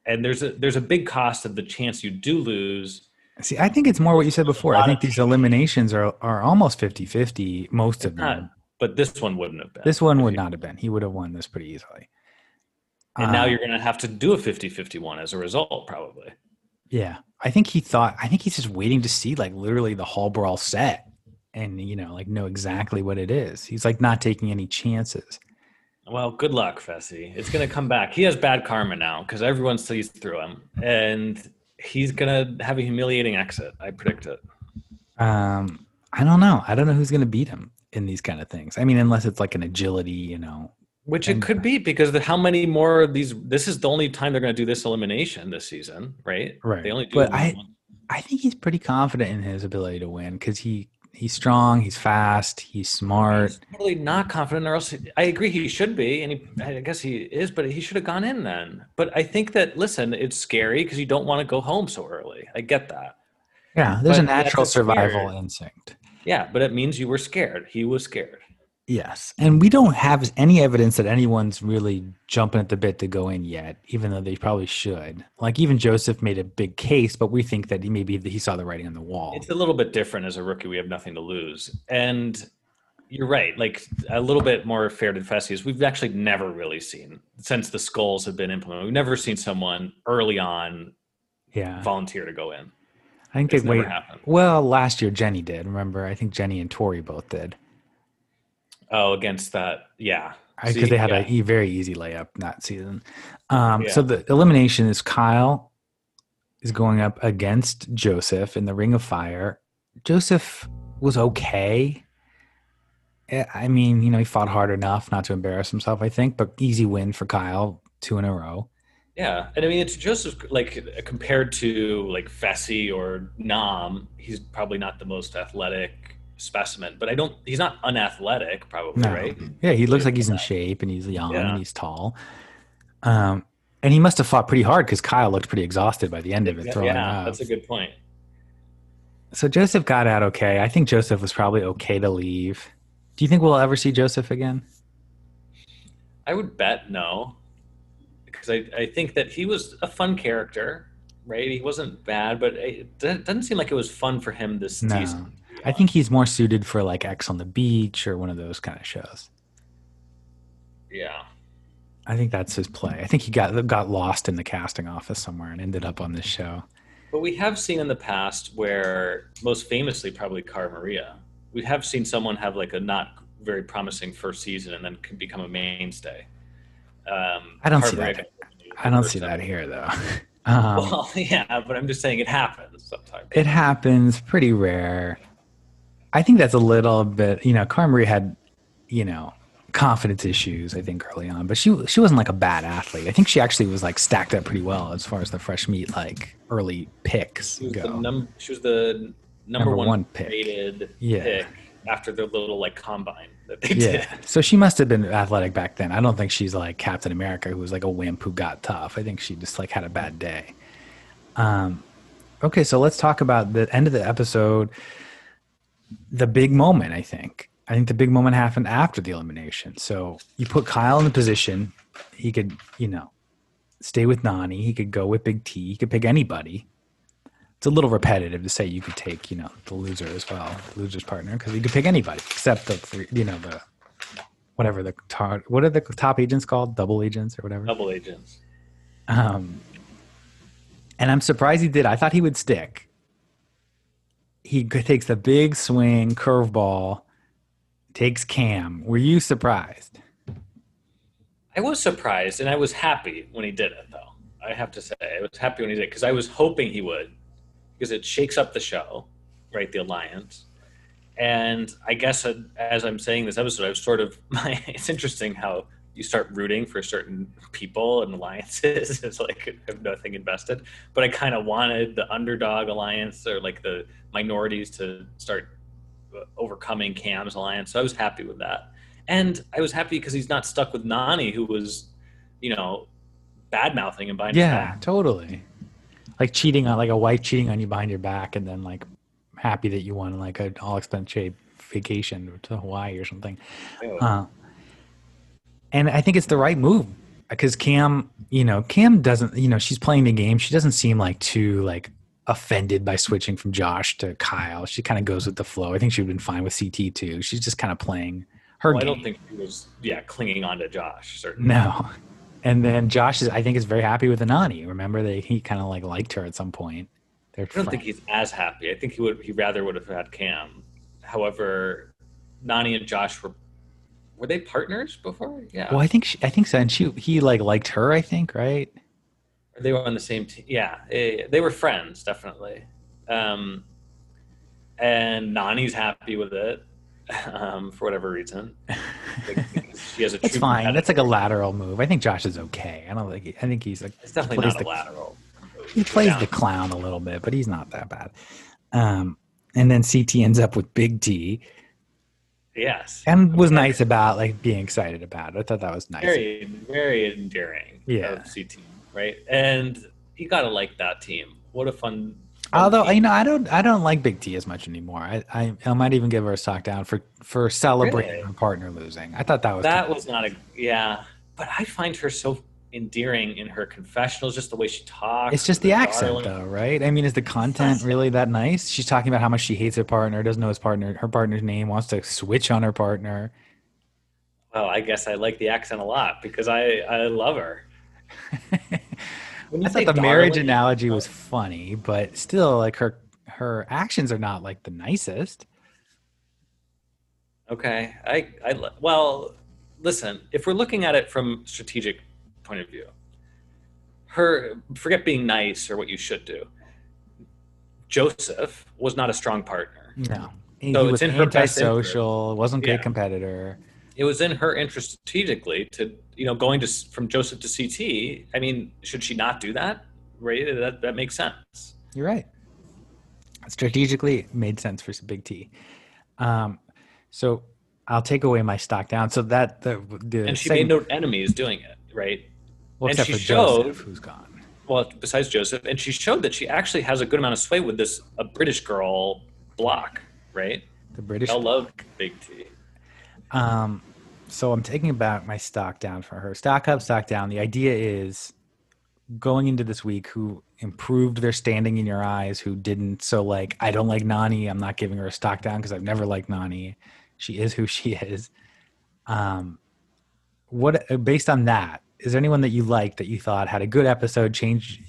And there's a there's a big cost of the chance you do lose. See, I think it's more what you said before. I think these eliminations are are almost 50-50, most of Not- them. But this one wouldn't have been. This one would not have been. He would have won this pretty easily. And now Uh, you're going to have to do a 50-50 one as a result, probably. Yeah, I think he thought. I think he's just waiting to see like literally the hall brawl set, and you know, like know exactly what it is. He's like not taking any chances. Well, good luck, Fessy. It's going to come back. He has bad karma now because everyone sees through him, and he's going to have a humiliating exit. I predict it. Um, I don't know. I don't know who's going to beat him in these kind of things. I mean, unless it's like an agility, you know. Which it could be because the, how many more of these? This is the only time they're going to do this elimination this season, right? Right. They only do. But I- once. I think he's pretty confident in his ability to win because he he's strong, he's fast, he's smart. He's totally not confident, or else I agree he should be, and he, I guess he is, but he should have gone in then. But I think that listen, it's scary because you don't want to go home so early. I get that. Yeah, there's a But that's natural survival instinct. Yeah, but it means you were scared. He was scared. Yes. And we don't have any evidence that anyone's really jumping at the bit to go in yet, even though they probably should. Like even Joseph made a big case, but we think that he maybe he saw the writing on the wall. It's a little bit different as a rookie. We have nothing to lose, and you're right. Like a little bit more fair to Fessy is we've actually never really seen since the skulls have been implemented. We've never seen someone early on yeah. volunteer to go in. I think It's they wait. happened. Well, last year Jenny did. Remember? I think Jenny and Tori both did. Oh, against that, yeah, Because they had yeah. a very easy layup that season. Um, So the elimination is Kyle is going up against Joseph in the Ring of Fire. Joseph was okay. Eh, I mean, you know, he fought hard enough not to embarrass himself, I think, but easy win for Kyle, two in a row. Yeah. And I mean, it's Joseph like compared to like Fessy or Nam. He's probably not the most athletic specimen, but I don't. He's not unathletic, probably, No. right? Yeah, he looks like he's in shape and he's young Yeah. and he's tall. Um, and he must have fought pretty hard because Kyle looked pretty exhausted by the end of it. Throwing yeah that's a good point. So Joseph got out okay. I think Joseph was probably okay to leave. Do you think we'll ever see Joseph again? I would bet no, because I, I think that he was a fun character, right? He wasn't bad, but it doesn't seem like it was fun for him this No. season. I think he's more suited for like Ex on the Beach or one of those kind of shows. Yeah. I think that's his play. I think he got got lost in the casting office somewhere and ended up on this show. But we have seen in the past where, most famously, probably Cara Maria, we have seen someone have like a not very promising first season and then can become a mainstay. Um, I don't see Cara Maria that. I don't see that here though. Um, Well, yeah, but I'm just saying it happens sometimes. it happens pretty rare. I think that's a little bit, you know, Cara Maria had, you know, confidence issues, I think, early on, but she she wasn't like a bad athlete. I think she actually was like stacked up pretty well as far as the fresh meat like early picks She was go. the num- she was the number, Number one, one pick. rated Yeah. pick after their little like combine that they yeah. did. So she must have been athletic back then. I don't think she's like Captain America who was like a wimp who got tough. I think she just like had a bad day. Um okay, so let's talk about the end of the episode. The big moment, I think. I think the big moment happened after the elimination. So you put Kyle in the position, he could, you know, stay with Nany, he could go with Big T, he could pick anybody. It's a little repetitive to say you could take, you know, the loser as well, the loser's partner, because you could pick anybody except the, three, you know, the whatever the tar- what are the top agents called, double agents or whatever. Double agents. Um, and I'm surprised he did. I thought he would stick. He takes the big swing curveball, takes Cam. Were you surprised? I was surprised and I was happy when he did it, though. I have to say, I was happy when he did it because I was hoping he would, because it shakes up the show, right? The alliance. And I guess as I'm saying this episode, I was sort of, my. it's interesting how you start rooting for certain people and alliances. it's like I have nothing invested. But I kind of wanted the underdog alliance or like the minorities to start uh, overcoming Cam's alliance. So I was happy with that. And I was happy because he's not stuck with Nany, who was, you know, bad mouthing him behind his Yeah, totally. Like cheating on like a wife cheating on you behind your back, and then like happy that you won like an all expense paid vacation to Hawaii or something. Uh, and I think it's the right move because Cam, you know, Cam doesn't, you know, she's playing the game. She doesn't seem like too like offended by switching from Josh to Kyle. She kind of goes with the flow. I think she'd been fine with CT too. She's just kind of playing her Well, I don't think he was, yeah, clinging on to Josh. Certainly. no. And then Josh is, I think, is very happy with Anani. Remember that he kind of like liked her at some point. They're I don't think he's as happy. I think he would. He rather would have had Cam. However, Nany and Josh were were they partners before? Yeah, Well, I think she, I think so. And she he like liked her. I think right. they were on the same team. Yeah, they were friends definitely. Um, and Nany's happy with it um, for whatever reason. Like, she has a true fine. That's like a lateral move. I think Josh is okay. I don't think. He, I think he's like It's definitely not a the- lateral. he plays the clown a little bit, but he's not that bad. Um, and then CT ends up with Big T, Yes, and was nice about like being excited about it. I thought that was nice. very very endearing. Yeah. of CT right, and you gotta like that team. What a fun. Although you know, I don't, I don't like Big T as much anymore. I, I, I might even give her a stock down for for celebrating Really? her partner losing. I thought that was that was not a yeah, but I find her so endearing in her confessionals, just the way she talks. It's just the and accent, darling. though, right? I mean, is the content really that nice? She's talking about how much she hates her partner, doesn't know his partner, her partner's name, wants to switch on her partner. Well, I guess I like the accent a lot because I I love her. When you I thought the marriage darling- analogy was funny, but still, like her her actions are not like the nicest. Okay, I I well, listen. If we're looking at it from strategic point of view, her forget being nice or what you should do. Joseph was not a strong partner. No, he, So he it's was in her best antisocial, wasn't a great Yeah. competitor. It was in her interest strategically to you know going to from Joseph to CT. I mean, should she not do that? Right, that that makes sense. You're right. Strategically, made sense for Big T. Um, so I'll take away my stock down. So that the the And she segment- made no enemies doing it, right? well, and she showed- Joseph, who's gone. Well, besides Joseph, and she showed that she actually has a good amount of sway with this a British girl block, right? The British. I love Big T. Um, so I'm taking back my stock down for her. Stock up, stock down. The idea is going into this week who improved their standing in your eyes, who didn't. So like, I don't like Nany. I'm not giving her a stock down because I've never liked Nany. She is who she is. Um, what based on that, is there anyone that you liked that you thought had a good episode, changed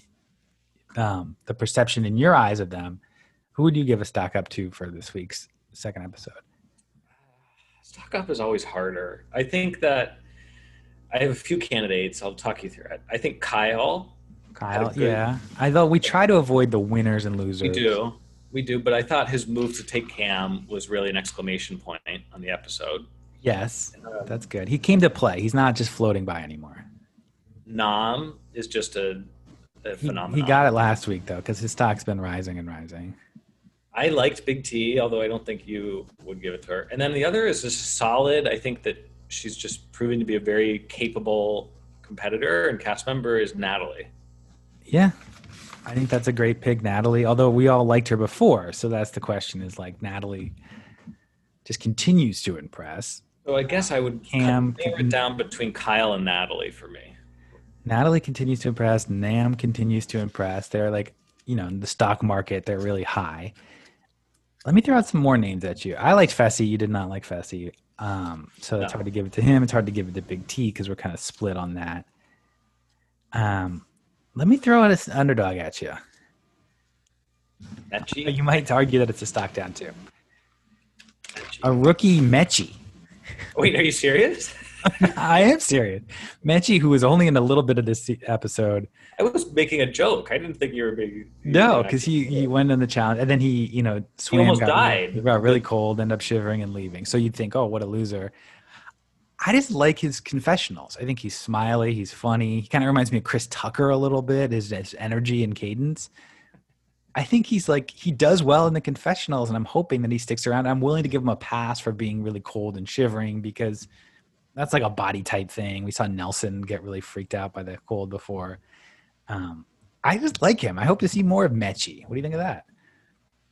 um, the perception in your eyes of them? Who would you give a stock up to for this week's second episode? Stock up is always harder. I think that I have a few candidates. I'll talk you through it. I think Kyle. Kyle, good- yeah. I thought we try to avoid the winners and losers. We do. We do, but I thought his move to take Cam was really an exclamation point on the episode. Yes, Um, that's good. He came to play. He's not just floating by anymore. Nam is just a, a He, phenomenon. he got it last week though, because his stock's been rising and rising. I liked Big T, although I don't think you would give it to her. And then the other is just solid. I think that she's just proving to be a very capable competitor and cast member is Natalie. Yeah, I think that's a great pick, Natalie. Although we all liked her before, so that's the question: is like Natalie just continues to impress. So I guess I would Cam narrow it down between Kyle and Natalie for me. Natalie continues to impress. Nam continues to impress. They're like, you know, in the stock market, they're really high. Let me throw out some more names at you. I liked Fessy. You did not like Fessy. Um, so it's hard to give it to him. It's hard to give it to Big T because we're kind of split on that. Um, let me throw out an underdog at you. Mechie? You might argue that it's a stock down too. Mechie. A rookie Mechie. Wait, are you serious? I am serious. Mechie, who was only in a little bit of this episode. I was making a joke. I didn't think you were being. No, because he, he went in the challenge and then he, you know, swam. almost got, died. He got really cold, ended up shivering and leaving. So you'd think, oh, what a loser. I just like his confessionals. I think he's smiley. He's funny. He kind of reminds me of Chris Tucker a little bit, his, his energy and cadence. I think he's like, he does well in the confessionals, and I'm hoping that he sticks around. I'm willing to give him a pass for being really cold and shivering because that's like a body type thing. We saw Nelson get really freaked out by the cold before. Um, I just like him. I hope to see more of Mechie. What do you think of that?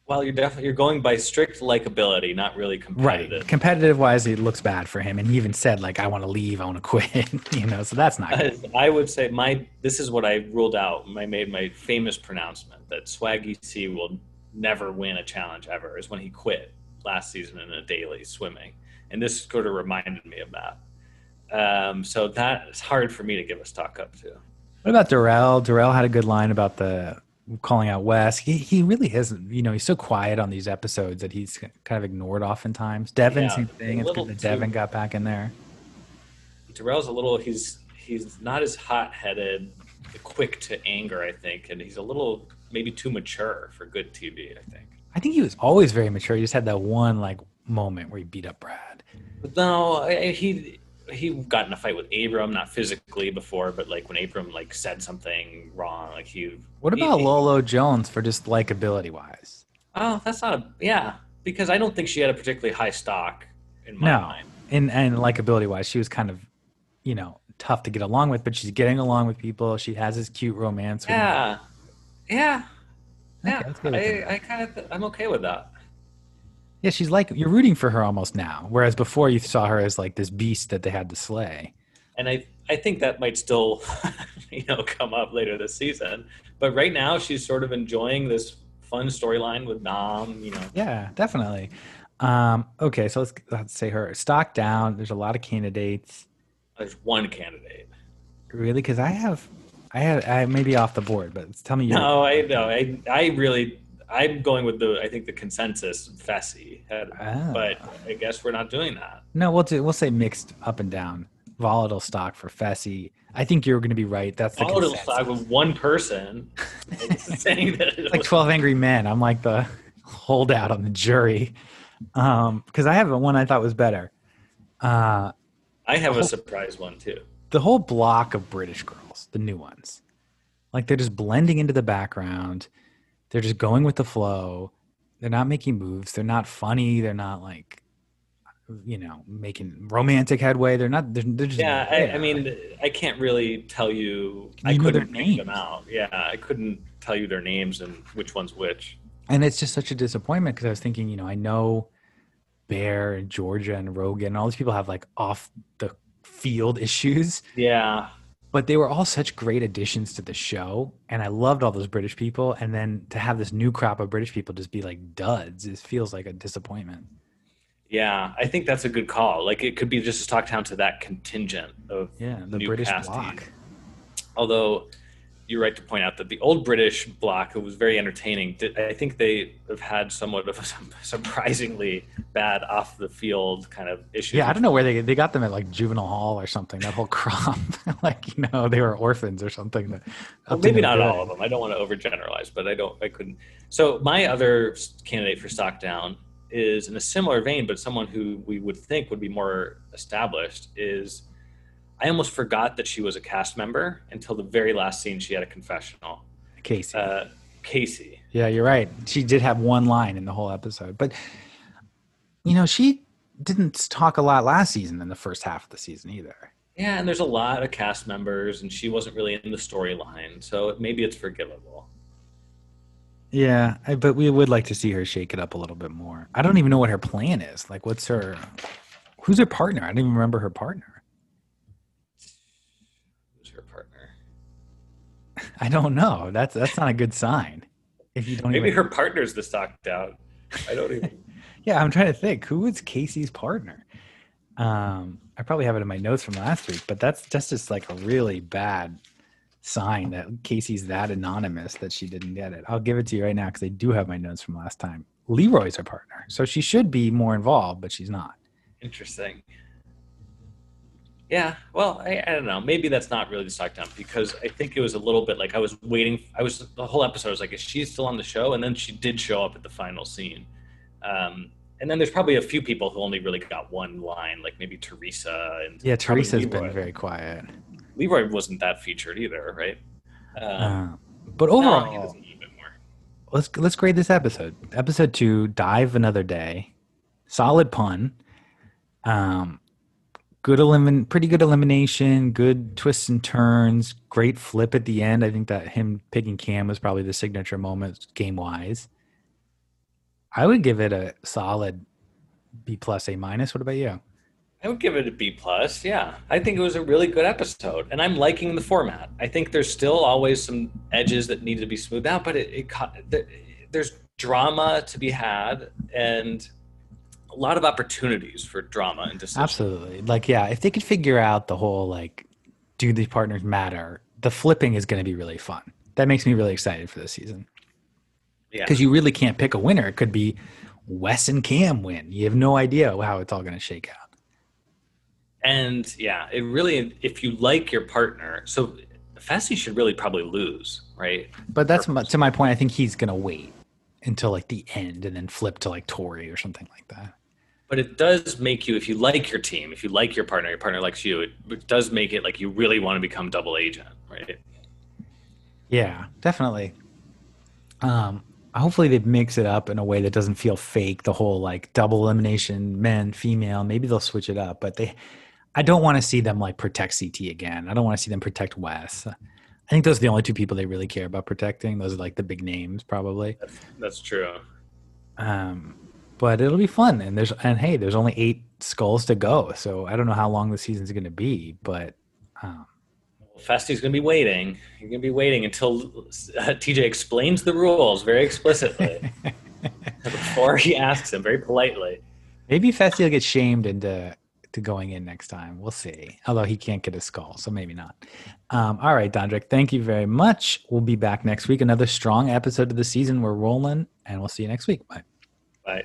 Well, you're definitely you're going by strict likability, not really competitive. Right. Competitive wise, it looks bad for him. And he even said, like, I want to leave, I want to quit, you know, so that's not good. I would say my this is what I ruled out. I made my famous pronouncement that Swaggy C will never win a challenge ever. Is when he quit last season in a daily swimming, and this sort of reminded me of that. Um, so that is hard for me to give a stock up to. What about Darrell? Darrell had a good line about the calling out Wes. He, he really hasn't, you know, he's so quiet on these episodes that he's kind of ignored oftentimes. Devin, Yeah, same thing. It's good that too- Devin got back in there. Darrell's a little he's he's not as hot headed, quick to anger, I think, and he's a little maybe too mature for good TV. I think. I think he was always very mature. He just had that one, like, moment where he beat up Brad. But no, he he got in a fight with Abram, not physically before, but like when Abram like said something wrong, like he. What about he- Lolo Jones for just likability wise? Oh, that's not a yeah, because I don't think she had a particularly high stock in my No. mind. And and likability wise, she was kind of, you know, tough to get along with, but she's getting along with people. She has this cute romance. with. Yeah, yeah, Okay, yeah. let's go with that. I, I kind of th- I'm okay with that. Yeah, she's like you're rooting for her almost now, whereas before you saw her as like this beast that they had to slay. and I I think that might still, you know, come up later this season. But right now, she's sort of enjoying this fun storyline with Nam. You know, Yeah, definitely. Um, okay, so let's let's say her stock down. There's a lot of candidates, there's one candidate. really, because I have, I have, I may be off the board, but tell me your. No, I no, I I really I'm going with the I think the consensus Fessy, had, Ah. but I guess we're not doing that. No, we'll do, we'll say mixed up and down. Volatile stock for Fessy. I think you're going to be right. That's the Volatile consensus. stock with one person saying that it like 12 angry men i'm like the holdout on the jury um because i have one i thought was better uh I have a surprise one too. the whole block of british girls the new ones like they're just blending into the background they're just going with the flow. They're not making moves. They're not funny. They're not like you know making romantic headway. They're not they're, they're just Yeah, I, I mean, I can't really tell you. Can I you know their couldn't pick them out. Yeah, I couldn't tell you their names and which one's which. and it's just such a disappointment because I was thinking, you know, I know Bear and Georgia and Rogan, and all these people have like off the field issues, Yeah, but they were all such great additions to the show, and I loved all those British people. And then to have this new crop of British people just be like duds, it feels like a disappointment. yeah. I think that's a good call. Like it could be just a talk down to that contingent of Yeah, the British casting. block. Although you're right to point out that the old British block, who was very entertaining, did, I think they have had somewhat of a surprisingly bad off the field kind of issue. Yeah, I don't know where they they got them at like juvenile hall or something. That whole crop, like you know, they were orphans or something. That, well, maybe not all of them. I don't want to overgeneralize, but I don't. I couldn't. So my other candidate for stock down is in a similar vein, but someone who we would think would be more established is I almost forgot that she was a cast member until the very last scene. She had a confessional. Kaycee. Uh, Kaycee. Yeah, you're right. She did have one line in the whole episode, but you know she didn't talk a lot last season in the first half of the season either. Yeah, and there's a lot of cast members, and she wasn't really in the storyline, so maybe it's forgivable. Yeah, I, but we would like to see her shake it up a little bit more. I don't even know what her plan is. Like, what's her? Who's her partner? I don't even remember her partner. Who's her partner? I don't know. That's that's not a good sign. If you don't, maybe even... her partner's the stock down. I don't even. yeah, I'm trying to think. Who is Kaycee's partner? Um, I probably have it in my notes from last week, but that's that's just like a really bad sign that Kaycee's that anonymous that she didn't get it. I'll give it to you right now because I do have my notes from last time. Leroy's her partner, so she should be more involved, but she's not. Interesting. Yeah, well, I, I, don't know. Maybe that's not really the stock dump because I think it was a little bit like I was waiting. I was the whole episode. I was like, is she still on the show? And then she did show up at the final scene. Um, and then there's probably a few people who only really got one line, like maybe Teresa and yeah, Teresa's been very quiet. Leroy wasn't that featured either, right? Um, uh, but overall, no, let's let's grade this episode. Episode two, dive another day, solid pun. Um, good elimin, pretty good elimination, good twists and turns, great flip at the end. I think that him picking Cam was probably the signature moment game wise. I would give it a solid B plus A minus. What about you? I would give it a B plus. Yeah, I think it was a really good episode, and I'm liking the format. I think there's still always some edges that need to be smoothed out, but it, it there's drama to be had and lot of opportunities for drama and decisions. Absolutely. Like, yeah, if they could figure out the whole like, do these partners matter? The flipping is going to be really fun. That makes me really excited for this season. Yeah, because you really can't pick a winner. It could be Wes and Cam win. You have no idea how it's all going to shake out. And yeah, it really, if you like your partner, so Fessy should really probably lose, right? But that's my, to my point. I think he's going to wait until like the end and then flip to like Tori or something like that. But it does make you, if you like your team, if you like your partner, your partner likes you, it, it does make it like you really want to become double agent, right? Yeah, definitely. Um, hopefully they mix it up in a way that doesn't feel fake. The whole like double elimination, men, female. Maybe they'll switch it up, but they I don't want to see them like protect CT again. I don't want to see them protect Wes. I think those are the only two people they really care about protecting. Those are like the big names, probably. That's, that's true. Um, but it'll be fun, and there's and hey, there's only eight skulls to go, so I don't know how long the season's going to be, but. Um, Fessy's going to be waiting. You're going to be waiting until uh, TJ explains the rules very explicitly before he asks him very politely. Maybe Festy will get shamed into to going in next time. We'll see. Although he can't get a skull, so maybe not. Um, all right, Dondrick, thank you very much. We'll be back next week. Another strong episode of the season. We're rolling, and we'll see you next week. Bye. Bye.